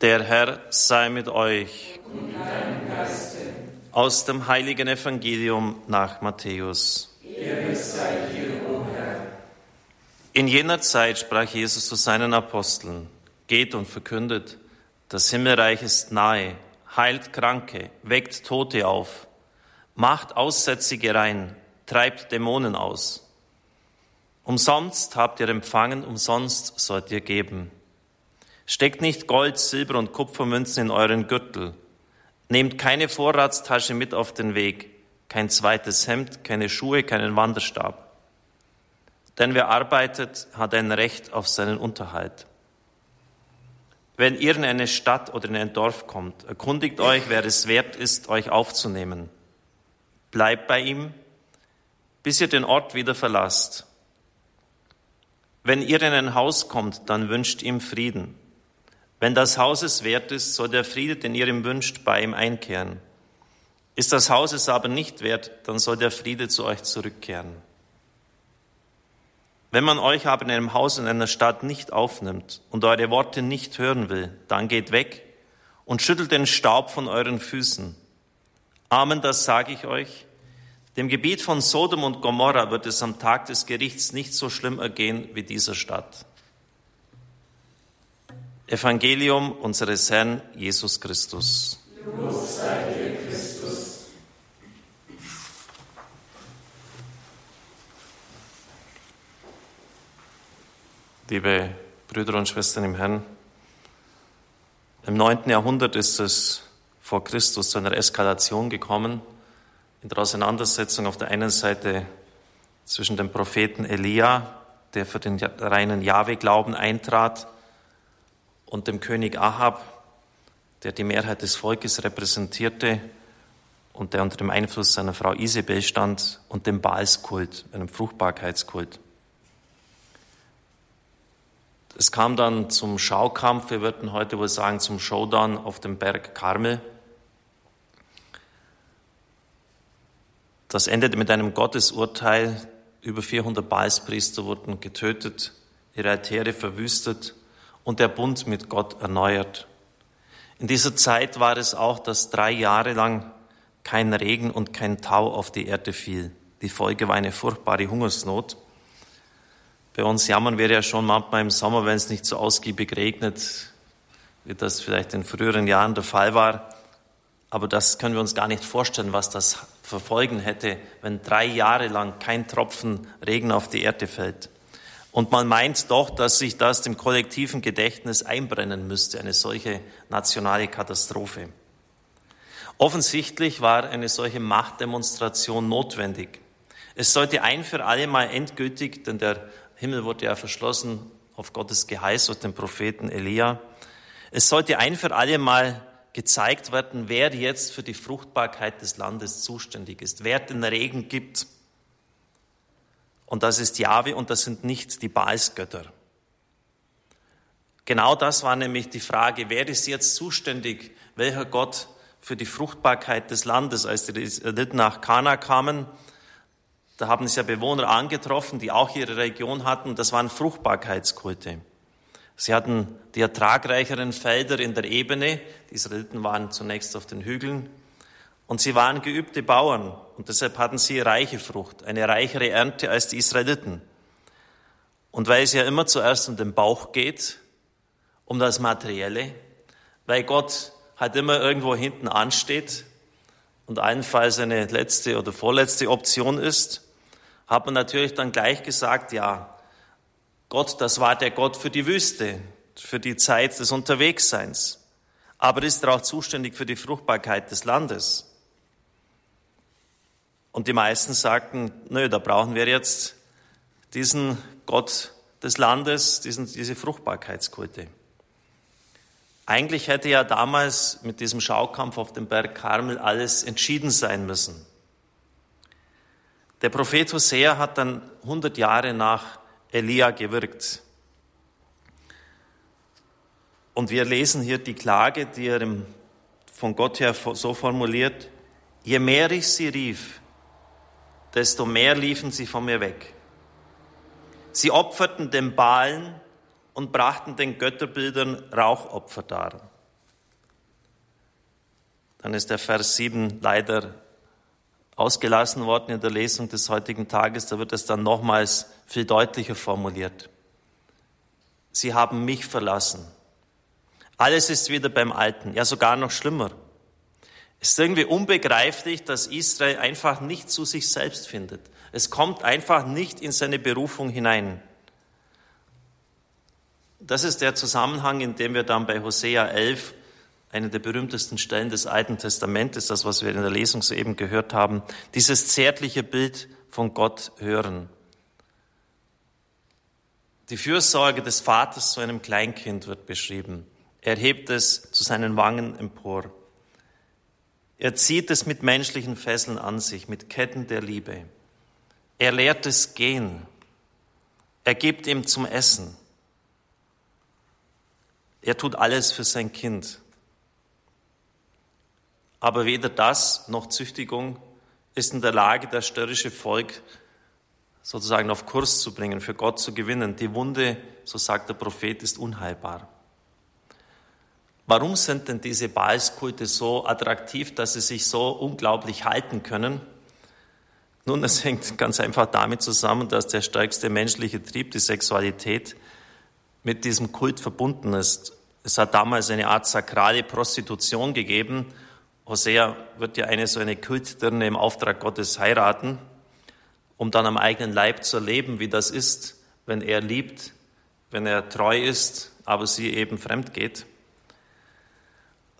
Der Herr sei mit euch. Und mit deinem Geiste. Aus dem heiligen Evangelium nach Matthäus. Ehre sei o Herr. In jener Zeit sprach Jesus zu seinen Aposteln, geht und verkündet, das Himmelreich ist nahe, heilt Kranke, weckt Tote auf, macht Aussätzige rein, treibt Dämonen aus. Umsonst habt ihr empfangen, umsonst sollt ihr geben. Steckt nicht Gold, Silber und Kupfermünzen in euren Gürtel. Nehmt keine Vorratstasche mit auf den Weg, kein zweites Hemd, keine Schuhe, keinen Wanderstab. Denn wer arbeitet, hat ein Recht auf seinen Unterhalt. Wenn ihr in eine Stadt oder in ein Dorf kommt, erkundigt euch, wer es wert ist, euch aufzunehmen. Bleibt bei ihm, bis ihr den Ort wieder verlasst. Wenn ihr in ein Haus kommt, dann wünscht ihm Frieden. Wenn das Haus es wert ist, soll der Friede, den ihr ihm wünscht, bei ihm einkehren. Ist das Haus es aber nicht wert, dann soll der Friede zu euch zurückkehren. Wenn man euch aber in einem Haus in einer Stadt nicht aufnimmt und eure Worte nicht hören will, dann geht weg und schüttelt den Staub von euren Füßen. Amen, das sage ich euch. Dem Gebiet von Sodom und Gomorra wird es am Tag des Gerichts nicht so schlimm ergehen wie dieser Stadt. Evangelium unseres Herrn Jesus Christus. Liebe Brüder und Schwestern im Herrn, im 9. Jahrhundert ist es vor Christus zu einer Eskalation gekommen in der Auseinandersetzung auf der einen Seite zwischen dem Propheten Elia, der für den reinen Jahwe-Glauben eintrat, und dem König Ahab, der die Mehrheit des Volkes repräsentierte und der unter dem Einfluss seiner Frau Isabel stand, und dem Baalskult, einem Fruchtbarkeitskult. Es kam dann zum Schaukampf, wir würden heute wohl sagen zum Showdown auf dem Berg Karmel. Das endete mit einem Gottesurteil. Über 400 Baalspriester wurden getötet, ihre Altäre verwüstet und der Bund mit Gott erneuert. In dieser Zeit war es auch, dass drei Jahre lang kein Regen und kein Tau auf die Erde fiel. Die Folge war eine furchtbare Hungersnot. Bei uns jammern wir ja schon manchmal im Sommer, wenn es nicht so ausgiebig regnet, wie das vielleicht in früheren Jahren der Fall war. Aber das können wir uns gar nicht vorstellen, was das verfolgen hätte, wenn drei Jahre lang kein Tropfen Regen auf die Erde fällt. Und man meint doch, dass sich das dem kollektiven Gedächtnis einbrennen müsste, eine solche nationale Katastrophe. Offensichtlich war eine solche Machtdemonstration notwendig. Es sollte ein für alle Mal endgültig, denn der Himmel wurde ja verschlossen auf Gottes Geheiß durch den Propheten Elia. Es sollte ein für alle Mal gezeigt werden, wer jetzt für die Fruchtbarkeit des Landes zuständig ist, wer den Regen gibt. Und das ist Jahwe und das sind nicht die Baalsgötter. Genau das war nämlich die Frage, wer ist jetzt zuständig, welcher Gott für die Fruchtbarkeit des Landes, als die Israeliten nach Kana kamen, da haben es ja Bewohner angetroffen, die auch ihre Region hatten, das waren Fruchtbarkeitskulte. Sie hatten die ertragreicheren Felder in der Ebene, die Israeliten waren zunächst auf den Hügeln, und sie waren geübte Bauern und deshalb hatten sie reiche Frucht, eine reichere Ernte als die Israeliten. Und weil es ja immer zuerst um den Bauch geht, um das Materielle, weil Gott halt immer irgendwo hinten ansteht und allenfalls eine letzte oder vorletzte Option ist, hat man natürlich dann gleich gesagt, ja, Gott, das war der Gott für die Wüste, für die Zeit des Unterwegsseins. Aber ist er auch zuständig für die Fruchtbarkeit des Landes? Und die meisten sagten, nö, da brauchen wir jetzt diesen Gott des Landes, diesen, diese Fruchtbarkeitskulte. Eigentlich hätte ja damals mit diesem Schaukampf auf dem Berg Karmel alles entschieden sein müssen. Der Prophet Hosea hat dann 100 Jahre nach Elia gewirkt. Und wir lesen hier die Klage, die er von Gott her so formuliert, je mehr ich sie rief, desto mehr liefen sie von mir weg. Sie opferten den Balen und brachten den Götterbildern Rauchopfer dar. dann ist der Vers 7 leider ausgelassen worden in der Lesung des heutigen Tages. Da wird es dann nochmals viel deutlicher formuliert. Sie haben mich verlassen. Alles ist wieder beim Alten, ja sogar noch schlimmer. Es ist irgendwie unbegreiflich, dass Israel einfach nicht zu sich selbst findet. Es kommt einfach nicht in seine Berufung hinein. Das ist der Zusammenhang, in dem wir dann bei Hosea 11, eine der berühmtesten Stellen des Alten Testamentes, das, was wir in der Lesung soeben gehört haben, dieses zärtliche Bild von Gott hören. Die Fürsorge des Vaters zu einem Kleinkind wird beschrieben. Er hebt es zu seinen Wangen empor. Er zieht es mit menschlichen Fesseln an sich, mit Ketten der Liebe. Er lehrt es gehen. Er gibt ihm zum Essen. Er tut alles für sein Kind. Aber weder das noch Züchtigung ist in der Lage, das störrische Volk sozusagen auf Kurs zu bringen, für Gott zu gewinnen. Die Wunde, so sagt der Prophet, ist unheilbar. Warum sind denn diese Baalskulte so attraktiv, dass sie sich so unglaublich halten können? Nun, es hängt ganz einfach damit zusammen, dass der stärkste menschliche Trieb, die Sexualität, mit diesem Kult verbunden ist. Es hat damals eine Art sakrale Prostitution gegeben. Hosea wird ja eine so eine Kultdirne im Auftrag Gottes heiraten, um dann am eigenen Leib zu erleben, wie das ist, wenn er liebt, wenn er treu ist, aber sie eben fremd geht.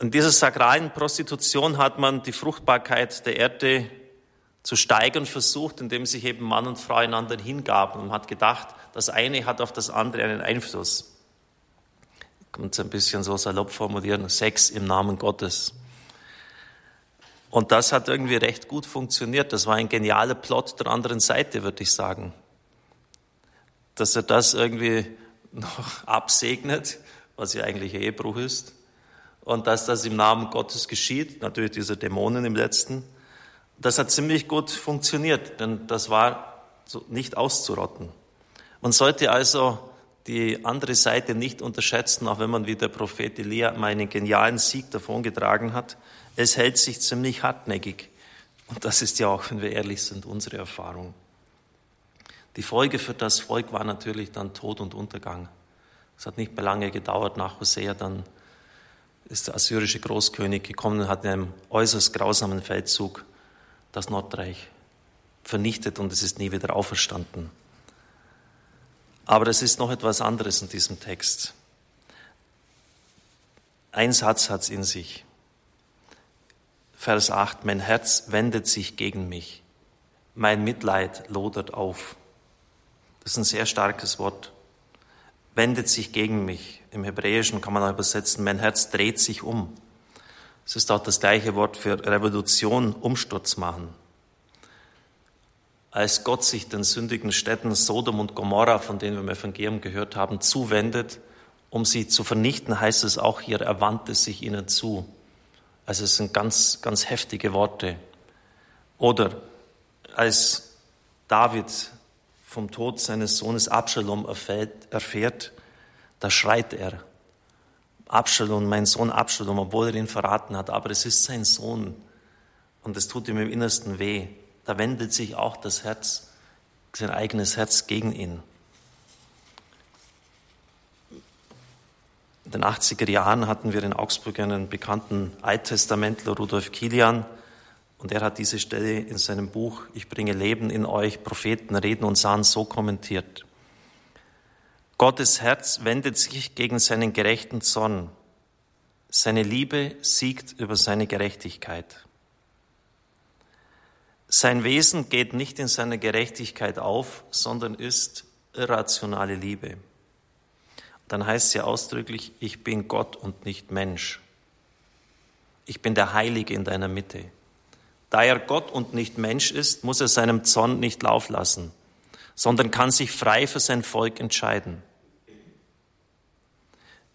In dieser sakralen Prostitution hat man die Fruchtbarkeit der Erde zu steigern versucht, indem sich eben Mann und Frau einander hingaben und hat gedacht, das eine hat auf das andere einen Einfluss. Kann es ein bisschen so salopp formulieren, Sex im Namen Gottes. Und das hat irgendwie recht gut funktioniert. Das war ein genialer Plot der anderen Seite, würde ich sagen. Dass er das irgendwie noch absegnet, was ja eigentlich Ehebruch ist. Und dass das im Namen Gottes geschieht, natürlich diese Dämonen im letzten. Das hat ziemlich gut funktioniert, denn das war nicht auszurotten. Man sollte also die andere Seite nicht unterschätzen, auch wenn man wie der Prophet Elia mal einen genialen Sieg davongetragen hat. Es hält sich ziemlich hartnäckig. Und das ist ja auch, wenn wir ehrlich sind, unsere Erfahrung. Die Folge für das Volk war natürlich dann Tod und Untergang. Es hat nicht mehr lange gedauert. Nach Hosea dann ist der assyrische Großkönig gekommen und hat in einem äußerst grausamen Feldzug das Nordreich vernichtet und es ist nie wieder auferstanden. Aber es ist noch etwas anderes in diesem Text. Ein Satz hat es in sich. Vers 8, mein Herz wendet sich gegen mich, mein Mitleid lodert auf. Das ist ein sehr starkes Wort. Wendet sich gegen mich. Im Hebräischen kann man auch übersetzen, mein Herz dreht sich um. Es ist auch das gleiche Wort für Revolution, Umsturz machen. Als Gott sich den sündigen Städten Sodom und Gomorra, von denen wir im Evangelium gehört haben, zuwendet, um sie zu vernichten, heißt es auch hier, er wandte sich ihnen zu. Also es sind ganz, ganz heftige Worte. Oder als David vom Tod seines Sohnes Absalom erfährt, erfährt da schreit er. Absalom, mein Sohn Absalom, obwohl er ihn verraten hat, aber es ist sein Sohn und es tut ihm im Innersten weh. Da wendet sich auch das Herz, sein eigenes Herz gegen ihn. In den 80er Jahren hatten wir in Augsburg einen bekannten Alttestamentler, Rudolf Kilian, und er hat diese Stelle in seinem Buch Ich bringe Leben in euch, Propheten reden und sahen so kommentiert. Gottes Herz wendet sich gegen seinen gerechten Zorn. Seine Liebe siegt über seine Gerechtigkeit. Sein Wesen geht nicht in seiner Gerechtigkeit auf, sondern ist irrationale Liebe. Dann heißt sie ausdrücklich, ich bin Gott und nicht Mensch. Ich bin der Heilige in deiner Mitte. Da er Gott und nicht Mensch ist, muss er seinem Zorn nicht Lauf lassen, sondern kann sich frei für sein Volk entscheiden.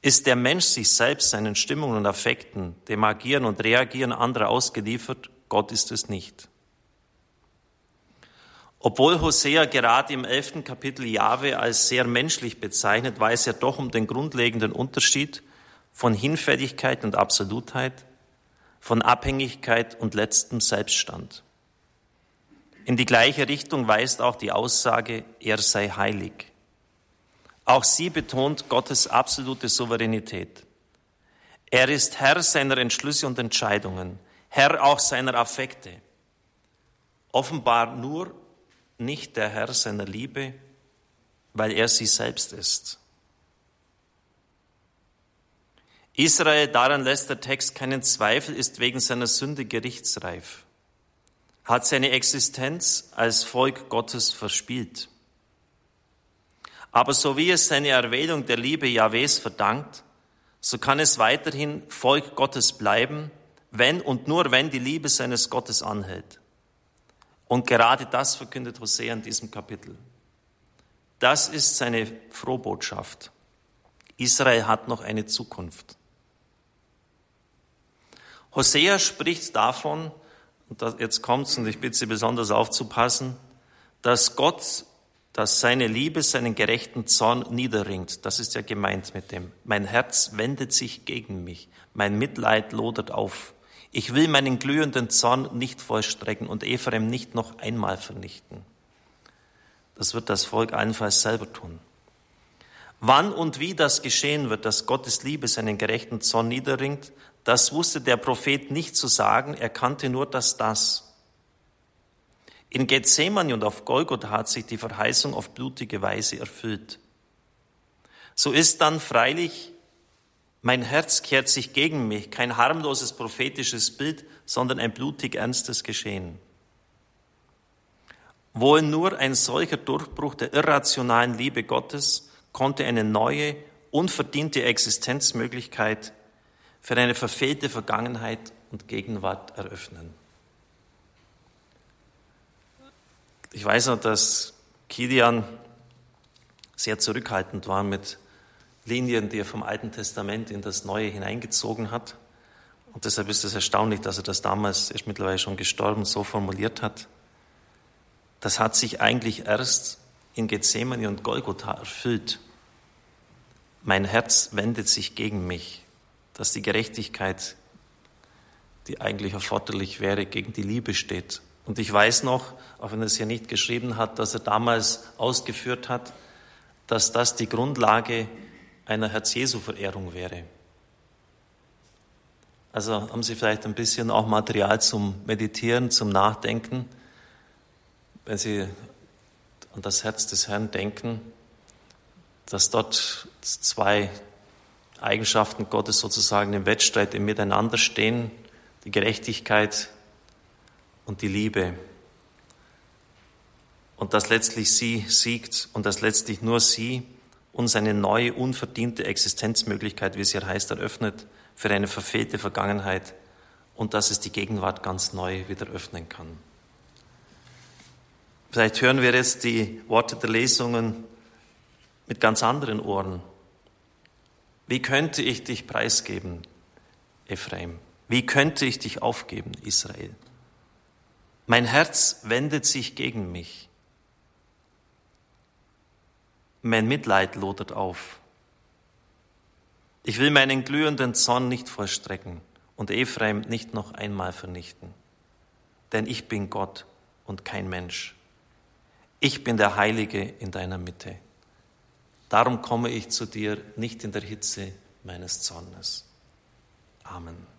Ist der Mensch sich selbst, seinen Stimmungen und Affekten, dem Agieren und Reagieren anderer ausgeliefert? Gott ist es nicht. Obwohl Hosea gerade im elften Kapitel Jahwe als sehr menschlich bezeichnet, weiß er doch um den grundlegenden Unterschied von Hinfälligkeit und Absolutheit, von Abhängigkeit und letztem Selbststand. In die gleiche Richtung weist auch die Aussage, er sei heilig. Auch sie betont Gottes absolute Souveränität. Er ist Herr seiner Entschlüsse und Entscheidungen, Herr auch seiner Affekte. Offenbar nur nicht der Herr seiner Liebe, weil er sie selbst ist. Israel, daran lässt der Text keinen Zweifel, ist wegen seiner Sünde gerichtsreif, hat seine Existenz als Volk Gottes verspielt. Aber so wie es seine Erwählung der Liebe Jahwes verdankt, so kann es weiterhin Volk Gottes bleiben, wenn und nur wenn die Liebe seines Gottes anhält. Und gerade das verkündet Hosea in diesem Kapitel. Das ist seine Frohbotschaft. Israel hat noch eine Zukunft. Hosea spricht davon, und jetzt kommt's, und ich bitte Sie besonders aufzupassen, dass Gott, dass seine Liebe seinen gerechten Zorn niederringt. Das ist ja gemeint mit dem. Mein Herz wendet sich gegen mich. Mein Mitleid lodert auf. Ich will meinen glühenden Zorn nicht vollstrecken und Ephraim nicht noch einmal vernichten. Das wird das Volk allenfalls selber tun. Wann und wie das geschehen wird, dass Gottes Liebe seinen gerechten Zorn niederringt, das wusste der Prophet nicht zu sagen, er kannte nur das das. In Gethsemane und auf Golgotha hat sich die Verheißung auf blutige Weise erfüllt. So ist dann freilich mein Herz kehrt sich gegen mich, kein harmloses prophetisches Bild, sondern ein blutig ernstes Geschehen. Wohl nur ein solcher Durchbruch der irrationalen Liebe Gottes konnte eine neue, unverdiente Existenzmöglichkeit für eine verfehlte Vergangenheit und Gegenwart eröffnen. Ich weiß noch, dass Kidian sehr zurückhaltend war mit Linien, die er vom Alten Testament in das Neue hineingezogen hat. Und deshalb ist es erstaunlich, dass er das damals, er ist mittlerweile schon gestorben, so formuliert hat. Das hat sich eigentlich erst in Gethsemane und Golgotha erfüllt. Mein Herz wendet sich gegen mich dass die Gerechtigkeit, die eigentlich erforderlich wäre, gegen die Liebe steht. Und ich weiß noch, auch wenn er es hier nicht geschrieben hat, dass er damals ausgeführt hat, dass das die Grundlage einer Herz-Jesu-Verehrung wäre. Also haben Sie vielleicht ein bisschen auch Material zum Meditieren, zum Nachdenken, wenn Sie an das Herz des Herrn denken, dass dort zwei Eigenschaften Gottes sozusagen im Wettstreit im Miteinander stehen, die Gerechtigkeit und die Liebe. Und dass letztlich sie siegt und dass letztlich nur sie uns eine neue, unverdiente Existenzmöglichkeit, wie es hier heißt, eröffnet für eine verfehlte Vergangenheit und dass es die Gegenwart ganz neu wieder öffnen kann. Vielleicht hören wir jetzt die Worte der Lesungen mit ganz anderen Ohren. Wie könnte ich dich preisgeben, Ephraim? Wie könnte ich dich aufgeben, Israel? Mein Herz wendet sich gegen mich. Mein Mitleid lodert auf. Ich will meinen glühenden Zorn nicht vollstrecken und Ephraim nicht noch einmal vernichten. Denn ich bin Gott und kein Mensch. Ich bin der Heilige in deiner Mitte. Darum komme ich zu dir nicht in der Hitze meines Zornes. Amen.